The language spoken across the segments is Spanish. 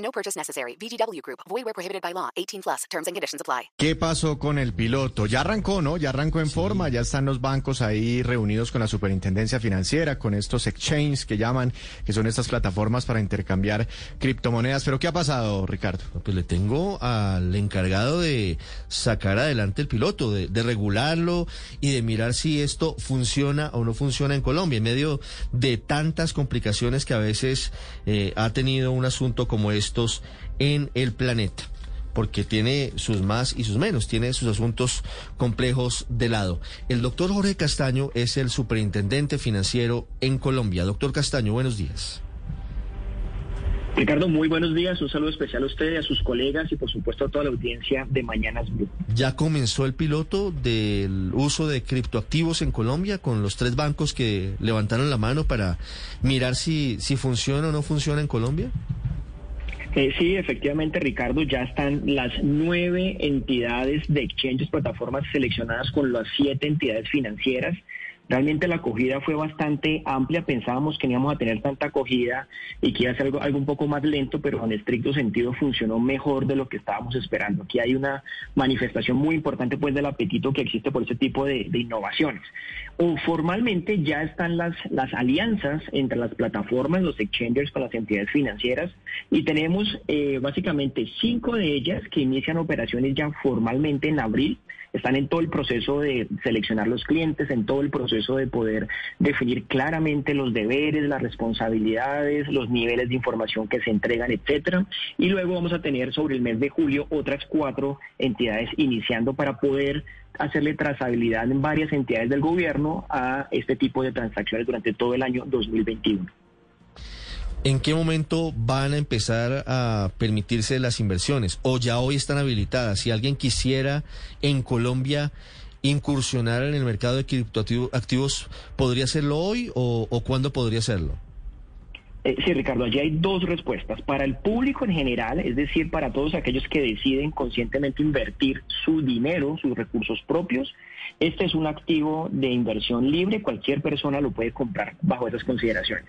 No purchase necessary. VGW Group. Void where prohibited by law. 18 plus. Terms and conditions apply. ¿Qué pasó con el piloto? Ya arrancó, ¿no? Ya arrancó en forma, ya están los bancos ahí reunidos con la superintendencia financiera, con estos exchanges que llaman, que son estas plataformas para intercambiar criptomonedas. Pero ¿qué ha pasado, Ricardo? Pues le tengo al encargado de sacar adelante el piloto, de, de regularlo y de mirar si esto funciona o no funciona en Colombia, en medio de tantas complicaciones que a veces eh, ha tenido un asunto como en el planeta porque tiene sus más y sus menos, tiene sus asuntos complejos de lado. El doctor Jorge Castaño es el superintendente financiero en Colombia. Doctor Castaño, buenos días. Ricardo, muy buenos días. Un saludo especial a usted, a sus colegas y por supuesto a toda la audiencia de Mañanas Blue. Ya comenzó el piloto del uso de criptoactivos en Colombia con los tres bancos que levantaron la mano para mirar si, si funciona o no funciona en Colombia. Eh, sí, efectivamente, Ricardo, ya están las nueve entidades de exchanges, plataformas seleccionadas con las siete entidades financieras. Realmente la acogida fue bastante amplia, pensábamos que no íbamos a tener tanta acogida y que iba a ser algo, algo un poco más lento, pero en estricto sentido funcionó mejor de lo que estábamos esperando. Aquí hay una manifestación muy importante pues del apetito que existe por ese tipo de, innovaciones. O formalmente ya están las, las alianzas entre las plataformas, los exchanges con las entidades financieras y tenemos eh, básicamente cinco de ellas que inician operaciones ya formalmente en abril están en todo el proceso de seleccionar los clientes, en todo el proceso de poder definir claramente los deberes, las responsabilidades, los niveles de información que se entregan, etcétera. Y luego vamos a tener sobre el mes de julio otras cuatro entidades iniciando para poder hacerle trazabilidad en varias entidades del gobierno a este tipo de transacciones durante todo el año 2021. ¿En qué momento van a empezar a permitirse las inversiones? ¿O ya hoy están habilitadas? Si alguien quisiera en Colombia incursionar en el mercado de criptoactivos, ¿podría hacerlo hoy o, cuándo podría hacerlo? Eh, sí, Ricardo, allí hay dos respuestas. Para el público en general, es decir, para todos aquellos que deciden conscientemente invertir su dinero, sus recursos propios, este es un activo de inversión libre, cualquier persona lo puede comprar bajo esas consideraciones.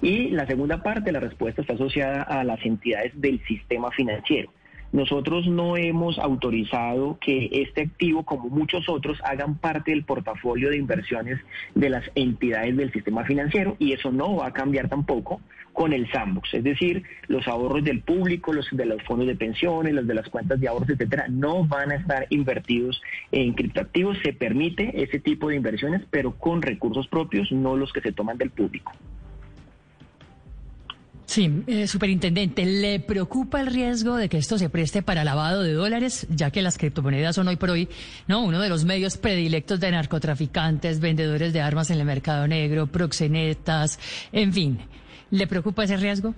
Y la segunda parte la respuesta está asociada a las entidades del sistema financiero. Nosotros no hemos autorizado que este activo, como muchos otros, hagan parte del portafolio de inversiones de las entidades del sistema financiero y eso no va a cambiar tampoco con el sandbox, es decir, los ahorros del público, los de los fondos de pensiones, los de las cuentas de ahorros, etcétera, no van a estar invertidos en criptoactivos. Se permite ese tipo de inversiones, pero con recursos propios, no los que se toman del público. Sí, eh, superintendente, ¿le preocupa el riesgo de que esto se preste para lavado de dólares, ya que las criptomonedas son hoy por hoy no uno de los medios predilectos de narcotraficantes, vendedores de armas en el mercado negro, proxenetas, en fin? ¿Le preocupa ese riesgo?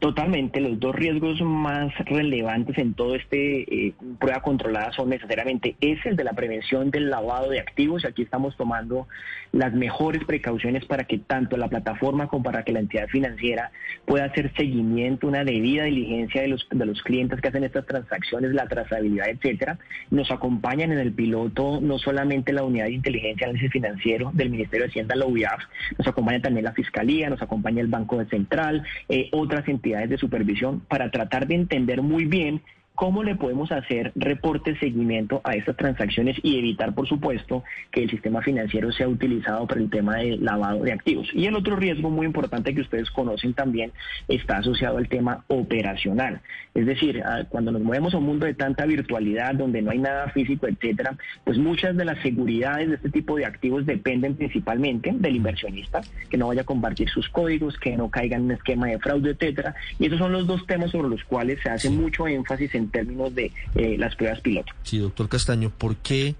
Totalmente, los dos riesgos más relevantes en todo este eh, prueba controlada son necesariamente ese, el de la prevención del lavado de activos. y Aquí estamos tomando las mejores precauciones para que tanto la plataforma como para que la entidad financiera pueda hacer seguimiento, una debida diligencia de los, de los clientes que hacen estas transacciones, la trazabilidad, etcétera. Nos acompañan en el piloto no solamente la unidad de inteligencia y análisis financiero del Ministerio de Hacienda, la UIAF, nos acompaña también la Fiscalía, nos acompaña el Banco Central, eh, otras entidades de supervisión para tratar de entender muy bien cómo le podemos hacer reporte seguimiento a estas transacciones y evitar, por supuesto, que el sistema financiero sea utilizado para el tema de lavado de activos. Y el otro riesgo muy importante que ustedes conocen también está asociado al tema operacional. Es decir, cuando nos movemos a un mundo de tanta virtualidad, donde no hay nada físico, etcétera, pues muchas de las seguridades de este tipo de activos dependen principalmente del inversionista, que no vaya a compartir sus códigos, que no caiga en un esquema de fraude, etcétera. Y esos son los dos temas sobre los cuales se hace mucho énfasis en términos de eh, las pruebas piloto. Sí, doctor Castaño, ¿por qué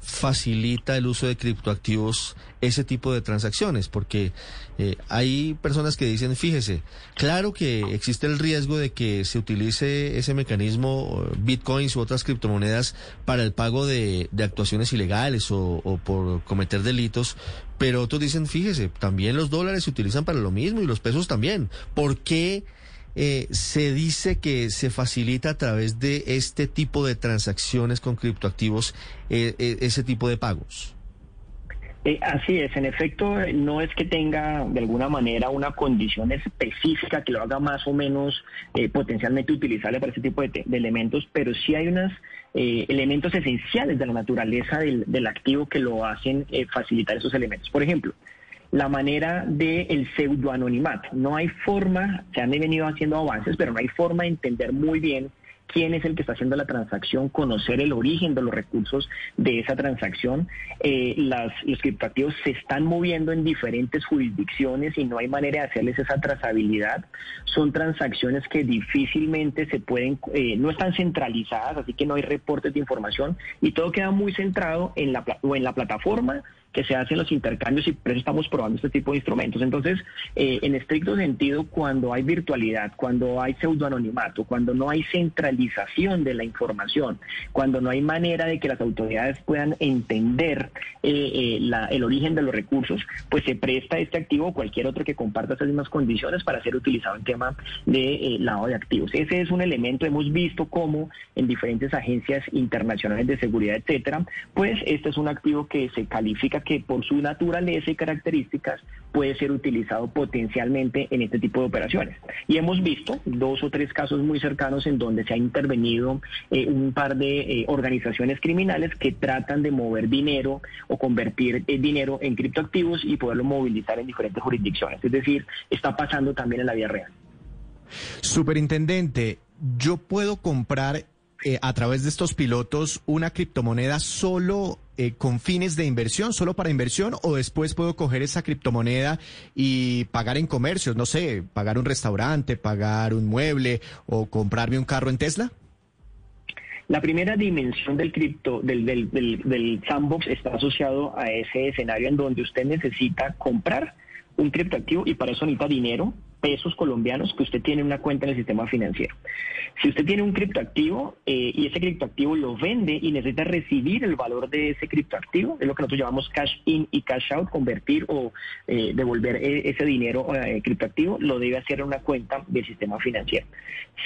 facilita el uso de criptoactivos ese tipo de transacciones? Porque eh, hay personas que dicen, fíjese, claro que existe el riesgo de que se utilice ese mecanismo, bitcoins u otras criptomonedas, para el pago de, actuaciones ilegales o por cometer delitos, pero otros dicen, fíjese, también los dólares se utilizan para lo mismo y los pesos también. ¿Por qué? Eh, se dice que se facilita a través de este tipo de transacciones con criptoactivos eh, eh, ese tipo de pagos. Eh, así es, en efecto, no es que tenga de alguna manera una condición específica que lo haga más o menos eh, potencialmente utilizable para ese tipo de, de elementos, pero sí hay unos eh, elementos esenciales de la naturaleza del, del activo que lo hacen facilitar esos elementos. Por ejemplo, la manera del el pseudoanonimato. No hay forma, se han venido haciendo avances, pero no hay forma de entender muy bien quién es el que está haciendo la transacción, conocer el origen de los recursos de esa transacción. Eh, las, los criptoactivos se están moviendo en diferentes jurisdicciones y no hay manera de hacerles esa trazabilidad. Son transacciones que difícilmente se pueden, eh, no están centralizadas, así que no hay reportes de información y todo queda muy centrado en la, o en la plataforma que se hacen los intercambios y por eso estamos probando este tipo de instrumentos. Entonces, eh, en estricto sentido, cuando hay virtualidad, cuando hay pseudoanonimato, cuando no hay centralización de la información, cuando no hay manera de que las autoridades puedan entender eh, eh, el origen de los recursos, pues se presta este activo o cualquier otro que comparta esas mismas condiciones para ser utilizado en tema de lavado de activos. Ese es un elemento, hemos visto cómo en diferentes agencias internacionales de seguridad, etcétera, pues este es un activo que se califica que por su naturaleza y características puede ser utilizado potencialmente en este tipo de operaciones. Y hemos visto dos o tres casos muy cercanos en donde se ha intervenido eh, un par de eh, organizaciones criminales que tratan de mover dinero o convertir eh, dinero en criptoactivos y poderlo movilizar en diferentes jurisdicciones. Es decir, está pasando también en la vida real. Superintendente, yo puedo comprar eh, a través de estos pilotos una criptomoneda solo eh, con fines de inversión, solo para inversión, o después puedo coger esa criptomoneda y pagar en comercios, no sé, pagar un restaurante, pagar un mueble o comprarme un carro en Tesla? La primera dimensión del cripto, del, sandbox está asociado a ese escenario en donde usted necesita comprar un criptoactivo y para eso necesita dinero, pesos colombianos que usted tiene una cuenta en el sistema financiero. Si usted tiene un criptoactivo eh, y ese criptoactivo lo vende y necesita recibir el valor de ese criptoactivo, es lo que nosotros llamamos cash in y cash out, convertir o eh, devolver e ese dinero eh, criptoactivo, lo debe hacer en una cuenta del sistema financiero.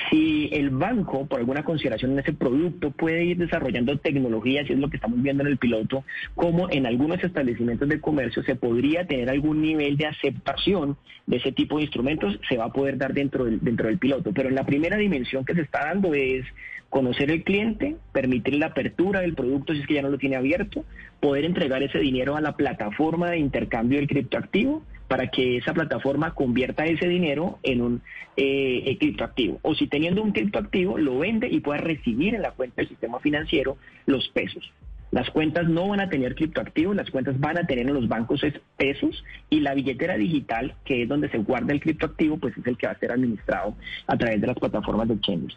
Si el banco, por alguna consideración en ese producto, puede ir desarrollando tecnologías, y es lo que estamos viendo en el piloto, como en algunos establecimientos de comercio se podría tener algún nivel de aceptación de ese tipo de instrumentos, se va a poder dar dentro del, dentro del piloto. Pero en la primera dimensión que se está dando es conocer el cliente, permitir la apertura del producto si es que ya no lo tiene abierto, poder entregar ese dinero a la plataforma de intercambio del criptoactivo para que esa plataforma convierta ese dinero en un eh, criptoactivo. O si teniendo un criptoactivo, lo vende y pueda recibir en la cuenta del sistema financiero los pesos. Las cuentas no van a tener criptoactivos, las cuentas van a tener en los bancos pesos y la billetera digital, que es donde se guarda el criptoactivo, pues es el que va a ser administrado a través de las plataformas de exchanges.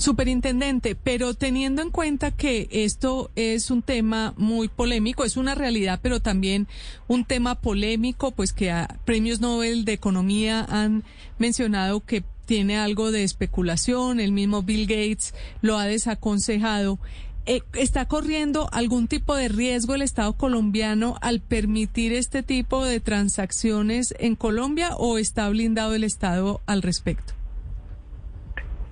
Superintendente, pero teniendo en cuenta que esto es un tema muy polémico, es una realidad, pero también un tema polémico, pues que premios Nobel de Economía han mencionado que tiene algo de especulación, el mismo Bill Gates lo ha desaconsejado. Eh, ¿Está corriendo algún tipo de riesgo el Estado colombiano al permitir este tipo de transacciones en Colombia o está blindado el Estado al respecto?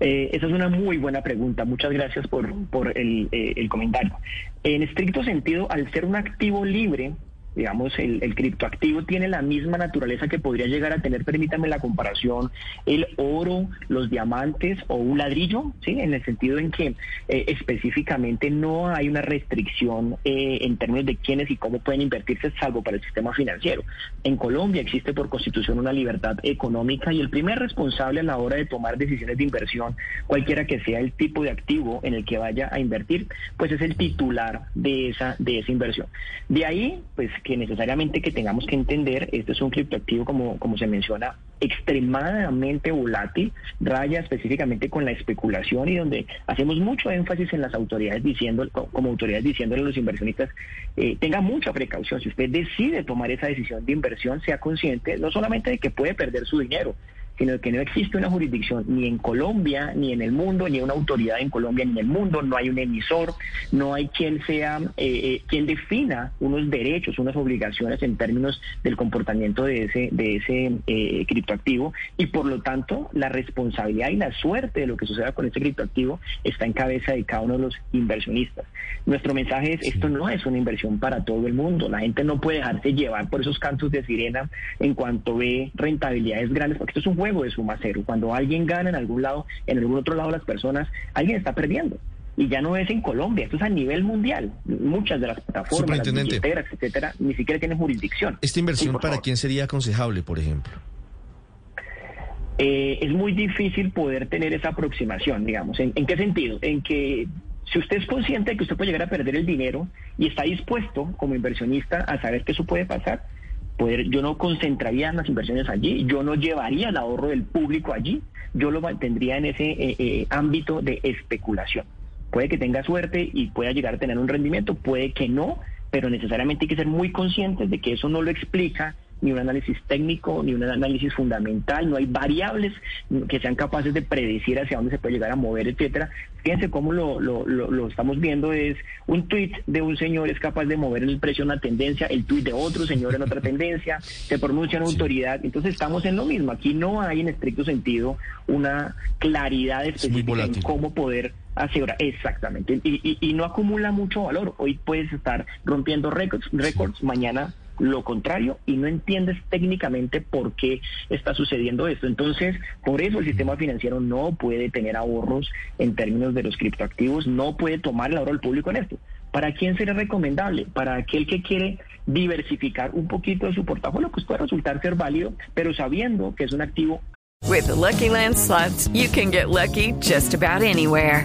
Eh, esa es una muy buena pregunta. Muchas gracias por, por el, eh, el comentario. En estricto sentido, al ser un activo libre, digamos, el, el, criptoactivo tiene la misma naturaleza que podría llegar a tener, permítame la comparación, el oro, los diamantes o un ladrillo, ¿sí? En el sentido en que eh, específicamente no hay una restricción eh, en términos de quiénes y cómo pueden invertirse, salvo para el sistema financiero. En Colombia existe por constitución una libertad económica y el primer responsable a la hora de tomar decisiones de inversión, cualquiera que sea el tipo de activo en el que vaya a invertir, pues es el titular de esa, de esa inversión. De ahí, pues que necesariamente que tengamos que entender, este es un criptoactivo como, como se menciona, extremadamente volátil, raya específicamente con la especulación y donde hacemos mucho énfasis en las autoridades diciendo, como autoridades diciéndole a los inversionistas, eh, tenga mucha precaución. Si usted decide tomar esa decisión de inversión, sea consciente no solamente de que puede perder su dinero, sino que no existe una jurisdicción ni en Colombia, ni en el mundo, ni una autoridad en Colombia, ni en el mundo, no hay un emisor, no hay quien sea, eh, eh, quien defina unos derechos, unas obligaciones en términos del comportamiento de ese, de ese eh, criptoactivo, y por lo tanto la responsabilidad y la suerte de lo que suceda con ese criptoactivo está en cabeza de cada uno de los inversionistas. Nuestro mensaje es, esto no es una inversión para todo el mundo, la gente no puede dejarse llevar por esos cantos de sirena en cuanto ve rentabilidades grandes, porque esto es un juego de suma cero. Cuando alguien gana en algún lado, en algún otro lado las personas, alguien está perdiendo. Y ya no es en Colombia, esto es a nivel mundial. Muchas de las plataformas, las billeteras, etcétera, ni siquiera tienen jurisdicción. ¿Esta inversión para quién sería aconsejable, por ejemplo? Eh, es muy difícil poder tener esa aproximación, digamos. ¿En, ¿En qué sentido? En que si usted es consciente de que usted puede llegar a perder el dinero y está dispuesto como inversionista a saber que eso puede pasar, poder, yo no concentraría las inversiones allí, yo no llevaría el ahorro del público allí, yo lo mantendría en ese eh, eh, ámbito de especulación. Puede que tenga suerte y pueda llegar a tener un rendimiento, puede que no, pero necesariamente hay que ser muy conscientes de que eso no lo explica ni un análisis técnico, ni un análisis fundamental, no hay variables que sean capaces de predecir hacia dónde se puede llegar a mover, etcétera. Fíjense cómo lo, lo, lo, estamos viendo, es un tweet de un señor es capaz de mover el precio en una tendencia, el tweet de otro señor en otra tendencia, se pronuncia en autoridad, entonces estamos en lo mismo, aquí no hay en estricto sentido una claridad específica en cómo poder asegurar, exactamente, y, y, y, no acumula mucho valor, hoy puedes estar rompiendo récords, récords. Mañana lo contrario y no entiendes técnicamente por qué está sucediendo esto. Entonces, por eso el sistema financiero no puede tener ahorros en términos de los criptoactivos, no puede tomar el ahorro del público en esto. ¿Para quién sería recomendable? Para aquel que quiere diversificar un poquito de su portafolio, pues puede resultar ser válido, pero sabiendo que es un activo. With Lucky Land you can get lucky just about anywhere.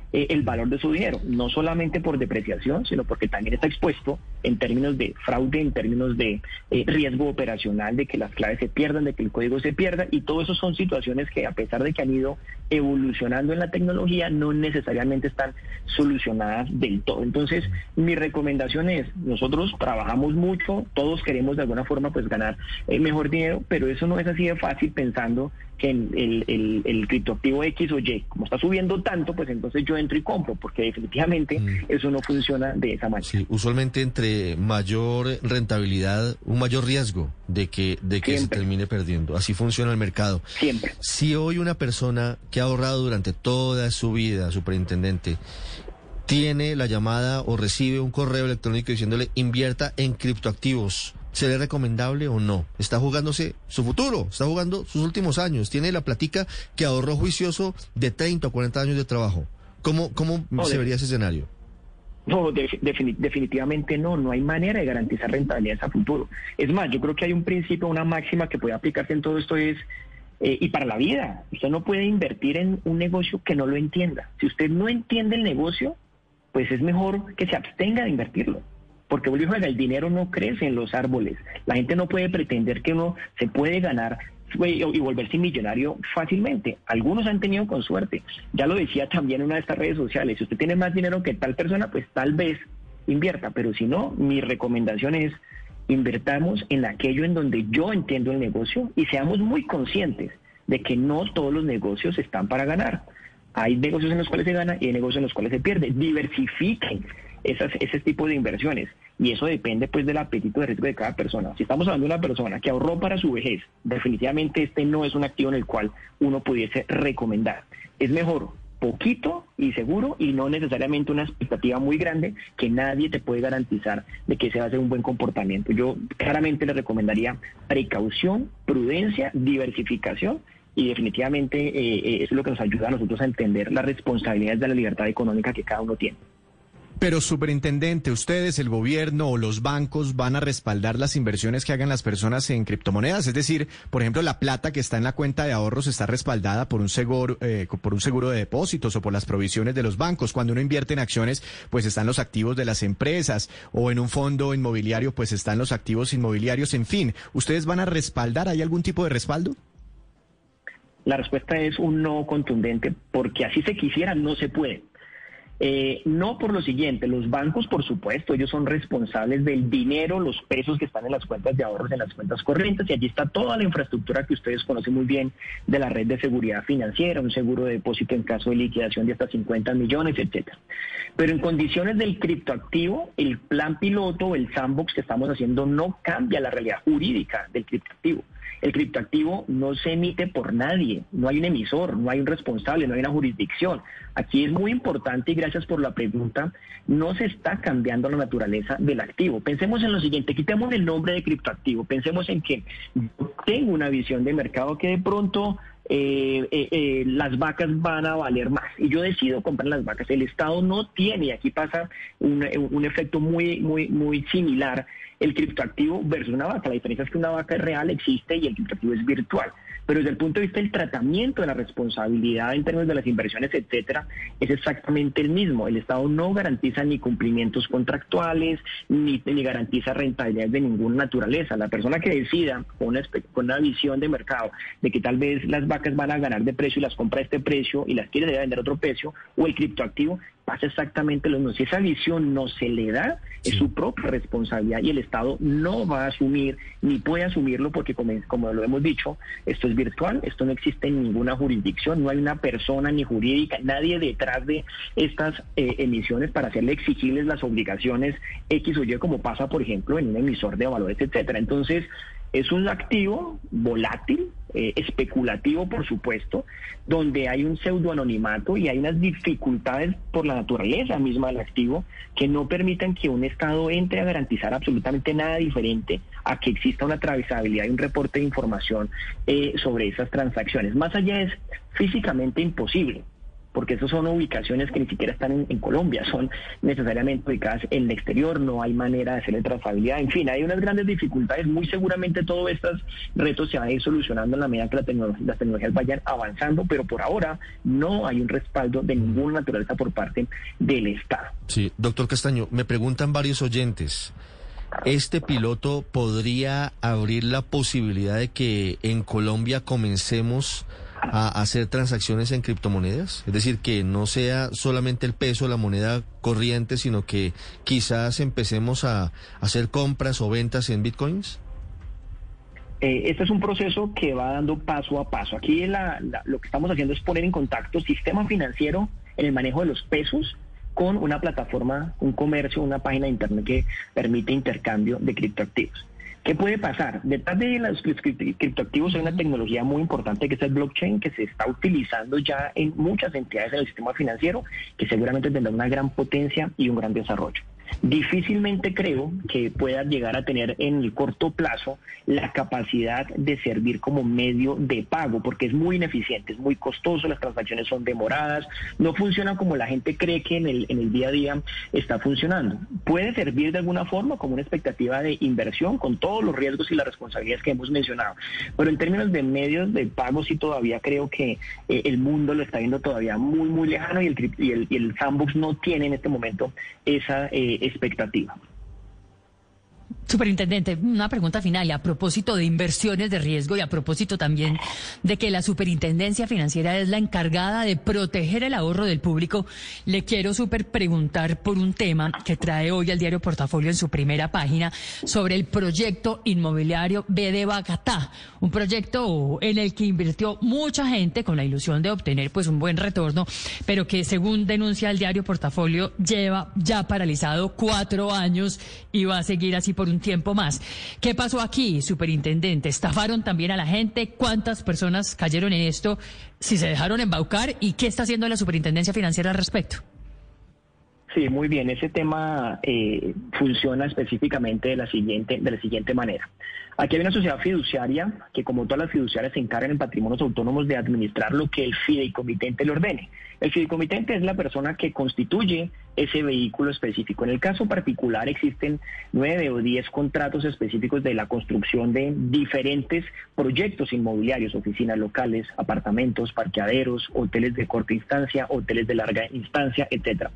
eh, el valor de su dinero, no solamente por depreciación, sino porque también está expuesto en términos de fraude, en términos de eh, riesgo operacional, de que las claves se pierdan, de que el código se pierda, y todo eso son situaciones que a pesar de que han ido evolucionando en la tecnología, no necesariamente están solucionadas del todo. Entonces, mi recomendación es, nosotros trabajamos mucho, todos queremos de alguna forma pues ganar eh, mejor dinero, pero eso no es así de fácil pensando que el, el, el, criptoactivo X o Y, como está subiendo tanto, pues entonces yo entro y compro, porque definitivamente mm. eso no funciona de esa manera. Sí, usualmente entre mayor rentabilidad, un mayor riesgo de que, de que se termine perdiendo. Así funciona el mercado. Siempre. Si hoy una persona que ha ahorrado durante toda su vida, superintendente, tiene la llamada o recibe un correo electrónico diciéndole invierta en criptoactivos, ¿Sería recomendable o no? Está jugándose su futuro, está jugando sus últimos años, tiene la platica que ahorró juicioso de 30 o 40 años de trabajo. ¿Cómo, cómo se vería ese escenario? No, definitivamente no, no hay manera de garantizar rentabilidad a futuro. Es más, yo creo que hay un principio, una máxima que puede aplicarse en todo esto es, eh, y para la vida, usted no puede invertir en un negocio que no lo entienda. Si usted no entiende el negocio, pues es mejor que se abstenga de invertirlo porque el dinero no crece en los árboles. La gente no puede pretender que uno se puede ganar y volverse millonario fácilmente. Algunos han tenido con suerte. Ya lo decía también en una de estas redes sociales. Si usted tiene más dinero que tal persona, pues tal vez invierta. Pero si no, mi recomendación es invertamos en aquello en donde yo entiendo el negocio y seamos muy conscientes de que no todos los negocios están para ganar. Hay negocios en los cuales se gana y hay negocios en los cuales se pierde. Diversifiquen esas, ese tipo de inversiones. Y eso depende pues del apetito de riesgo de cada persona. Si estamos hablando de una persona que ahorró para su vejez, definitivamente este no es un activo en el cual uno pudiese recomendar. Es mejor poquito y seguro y no necesariamente una expectativa muy grande que nadie te puede garantizar de que se va a hacer un buen comportamiento. Yo claramente le recomendaría precaución, prudencia, diversificación y definitivamente eh, eh, es lo que nos ayuda a nosotros a entender las responsabilidades de la libertad económica que cada uno tiene. Pero, superintendente, ¿ustedes, el gobierno o los bancos van a respaldar las inversiones que hagan las personas en criptomonedas? Es decir, por ejemplo, la plata que está en la cuenta de ahorros está respaldada por un seguro, eh, por un seguro de depósitos o por las provisiones de los bancos. Cuando uno invierte en acciones, pues están los activos de las empresas o en un fondo inmobiliario, pues están los activos inmobiliarios. En fin, ¿ustedes van a respaldar? ¿Hay algún tipo de respaldo? La respuesta es un no contundente, porque así se quisiera, no se puede. Eh, no por lo siguiente, los bancos, por supuesto, ellos son responsables del dinero, los pesos que están en las cuentas de ahorros, en las cuentas corrientes, y allí está toda la infraestructura que ustedes conocen muy bien de la red de seguridad financiera, un seguro de depósito en caso de liquidación de hasta 50 millones, etcétera. Pero en condiciones del criptoactivo, el plan piloto el sandbox que estamos haciendo no cambia la realidad jurídica del criptoactivo. El criptoactivo no se emite por nadie, no hay un emisor, no hay un responsable, no hay una jurisdicción. Aquí es muy importante y gracias por la pregunta, no se está cambiando la naturaleza del activo. Pensemos en lo siguiente, quitemos el nombre de criptoactivo, pensemos en que tengo una visión de mercado que de pronto eh, eh, eh, las vacas van a valer más y yo decido comprar las vacas. El Estado no tiene, y aquí pasa un, un efecto muy, muy, muy similar el criptoactivo versus una vaca. La diferencia es que una vaca es real, existe y el criptoactivo es virtual. Pero desde el punto de vista del tratamiento de la responsabilidad en términos de las inversiones, etcétera, es exactamente el mismo. El Estado no garantiza ni cumplimientos contractuales, ni, ni garantiza rentabilidad de ninguna naturaleza. La persona que decida con una, con una visión de mercado de que tal vez las vacas van a ganar de precio y las compra a este precio y las quiere vender a otro precio, o el criptoactivo, pasa exactamente lo mismo. Si esa visión no se le da, es su propia responsabilidad y el Estado no va a asumir ni puede asumirlo porque, como, como, lo hemos dicho, esto es virtual, esto no existe en ninguna jurisdicción, no hay una persona ni jurídica, nadie detrás de estas eh, emisiones para hacerle exigibles las obligaciones X o Y, como pasa, por ejemplo, en un emisor de valores, etcétera. Entonces, es un activo volátil, eh, especulativo, por supuesto, donde hay un pseudoanonimato y hay unas dificultades por la naturaleza misma del activo que no permitan que un Estado entre a garantizar absolutamente nada diferente a que exista una trazabilidad y un reporte de información eh, sobre esas transacciones. Más allá es físicamente imposible porque esas son ubicaciones que ni siquiera están en, Colombia, son necesariamente ubicadas en el exterior, no hay manera de hacer trazabilidad, en fin, hay unas grandes dificultades, muy seguramente todos estos retos se van a ir solucionando en la medida que las tecnologías vayan avanzando, pero por ahora no hay un respaldo de ninguna naturaleza por parte del Estado. Sí, doctor Castaño, me preguntan varios oyentes. ¿Este piloto podría abrir la posibilidad de que en Colombia comencemos a hacer transacciones en criptomonedas? Es decir, que no sea solamente el peso, la moneda corriente, sino que quizás empecemos a hacer compras o ventas en bitcoins. Eh, este es un proceso que va dando paso a paso. Aquí lo que estamos haciendo es poner en contacto sistema financiero en el manejo de los pesos con una plataforma, un comercio, una página de internet que permite intercambio de criptoactivos. ¿Qué puede pasar? Detrás de los criptoactivos hay una tecnología muy importante que es el blockchain, que se está utilizando ya en muchas entidades del sistema financiero, que seguramente tendrá una gran potencia y un gran desarrollo. Difícilmente creo que pueda llegar a tener en el corto plazo la capacidad de servir como medio de pago, porque es muy ineficiente, es muy costoso, las transacciones son demoradas, no funciona como la gente cree que en el, en el día a día está funcionando. Puede servir de alguna forma como una expectativa de inversión con todos los riesgos y las responsabilidades que hemos mencionado, pero en términos de medios de pago sí todavía creo que eh, el mundo lo está viendo todavía muy, muy lejano y el, y el, y el sandbox no tiene en este momento esa... Eh, expectativa. Superintendente, una pregunta final y a propósito de inversiones de riesgo y a propósito también de que la Superintendencia Financiera es la encargada de proteger el ahorro del público, le quiero super preguntar por un tema que trae hoy al diario Portafolio en su primera página sobre el proyecto inmobiliario B de Bacatá, un proyecto en el que invirtió mucha gente con la ilusión de obtener pues un buen retorno, pero que según denuncia el diario Portafolio lleva ya paralizado cuatro años y va a seguir así por un tiempo más. ¿Qué pasó aquí, superintendente? ¿Estafaron también a la gente? ¿Cuántas personas cayeron en esto? ¿Si se dejaron embaucar? ¿Y qué está haciendo la superintendencia financiera al respecto? Sí, muy bien. Ese tema eh, funciona específicamente de la siguiente de la siguiente manera. Aquí hay una sociedad fiduciaria que, como todas las fiduciarias, se encargan en patrimonios autónomos de administrar lo que el fideicomitente le ordene. El fideicomitente es la persona que constituye ese vehículo específico. En el caso particular existen nueve o diez contratos específicos de la construcción de diferentes proyectos inmobiliarios, oficinas locales, apartamentos, parqueaderos, hoteles de corta instancia, hoteles de larga instancia, etcétera.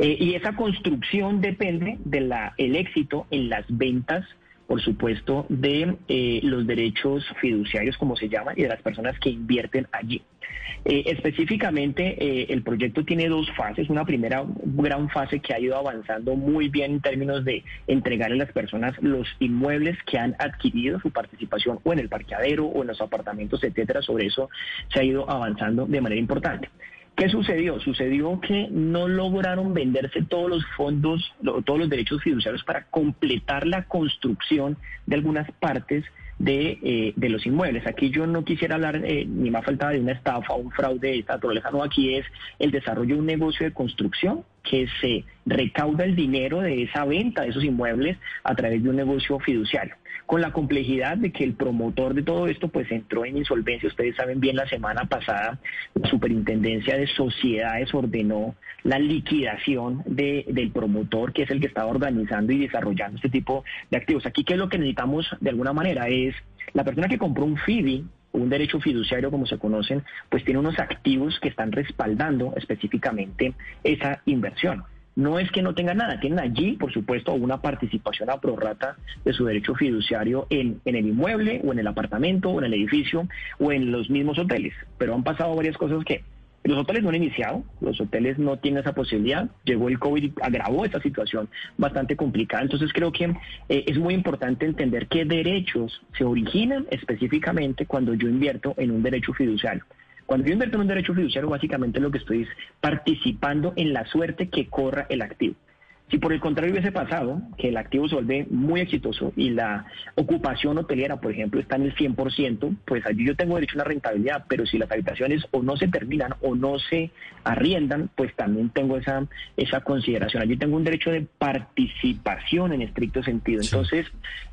Eh, y esa construcción depende del éxito en las ventas por supuesto, de eh, los derechos fiduciarios, como se llaman, y de las personas que invierten allí. Eh, específicamente, eh, el proyecto tiene dos fases. Una primera gran fase que ha ido avanzando muy bien en términos de entregarle a las personas los inmuebles que han adquirido su participación o en el parqueadero o en los apartamentos, etcétera. Sobre eso se ha ido avanzando de manera importante. ¿Qué sucedió? Sucedió que no lograron venderse todos los fondos, todos los derechos fiduciarios para completar la construcción de algunas partes de, eh, de los inmuebles. Aquí yo no quisiera hablar eh, ni más faltaba de una estafa un fraude de esta naturaleza, no, aquí es el desarrollo de un negocio de construcción que se recauda el dinero de esa venta de esos inmuebles a través de un negocio fiduciario con la complejidad de que el promotor de todo esto pues entró en insolvencia. Ustedes saben bien, la semana pasada la Superintendencia de Sociedades ordenó la liquidación de, del promotor, que es el que estaba organizando y desarrollando este tipo de activos. Aquí, ¿qué es lo que necesitamos de alguna manera? Es la persona que compró un FIDI, un derecho fiduciario como se conocen, pues tiene unos activos que están respaldando específicamente esa inversión. No es que no tengan nada, tienen allí, por supuesto, una participación a prorrata de su derecho fiduciario en, en el inmueble o en el apartamento o en el edificio o en los mismos hoteles. Pero han pasado varias cosas que los hoteles no han iniciado, los hoteles no tienen esa posibilidad. Llegó el COVID y agravó esta situación bastante complicada. Entonces creo que eh, es muy importante entender qué derechos se originan específicamente cuando yo invierto en un derecho fiduciario. Cuando yo invierto en un derecho fiduciario, básicamente lo que estoy es participando en la suerte que corra el activo. Si por el contrario hubiese pasado, que el activo se vuelve muy exitoso y la ocupación hotelera, por ejemplo, está en el 100%, pues allí yo tengo derecho a una rentabilidad, pero si las habitaciones o no se terminan o no se arriendan, pues también tengo esa, esa consideración. Allí tengo un derecho de participación en estricto sentido. Entonces,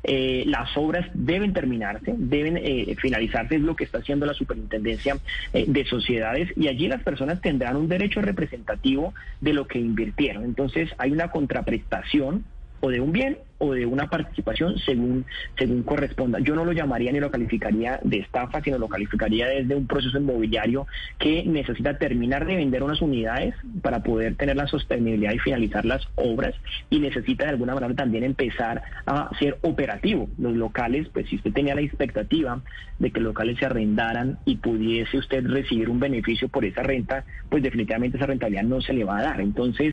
eh, las obras deben terminarse, deben eh, finalizarse, es lo que está haciendo la Superintendencia eh, de Sociedades, y allí las personas tendrán un derecho representativo de lo que invirtieron. Entonces, hay una contraprestación o de un bien o de una participación según, según corresponda. Yo no lo llamaría ni lo calificaría de estafa, sino lo calificaría desde un proceso inmobiliario que necesita terminar de vender unas unidades para poder tener la sostenibilidad y finalizar las obras y necesita de alguna manera también empezar a ser operativo. Los locales, pues si usted tenía la expectativa de que los locales se arrendaran y pudiese usted recibir un beneficio por esa renta, pues definitivamente esa rentabilidad no se le va a dar. Entonces...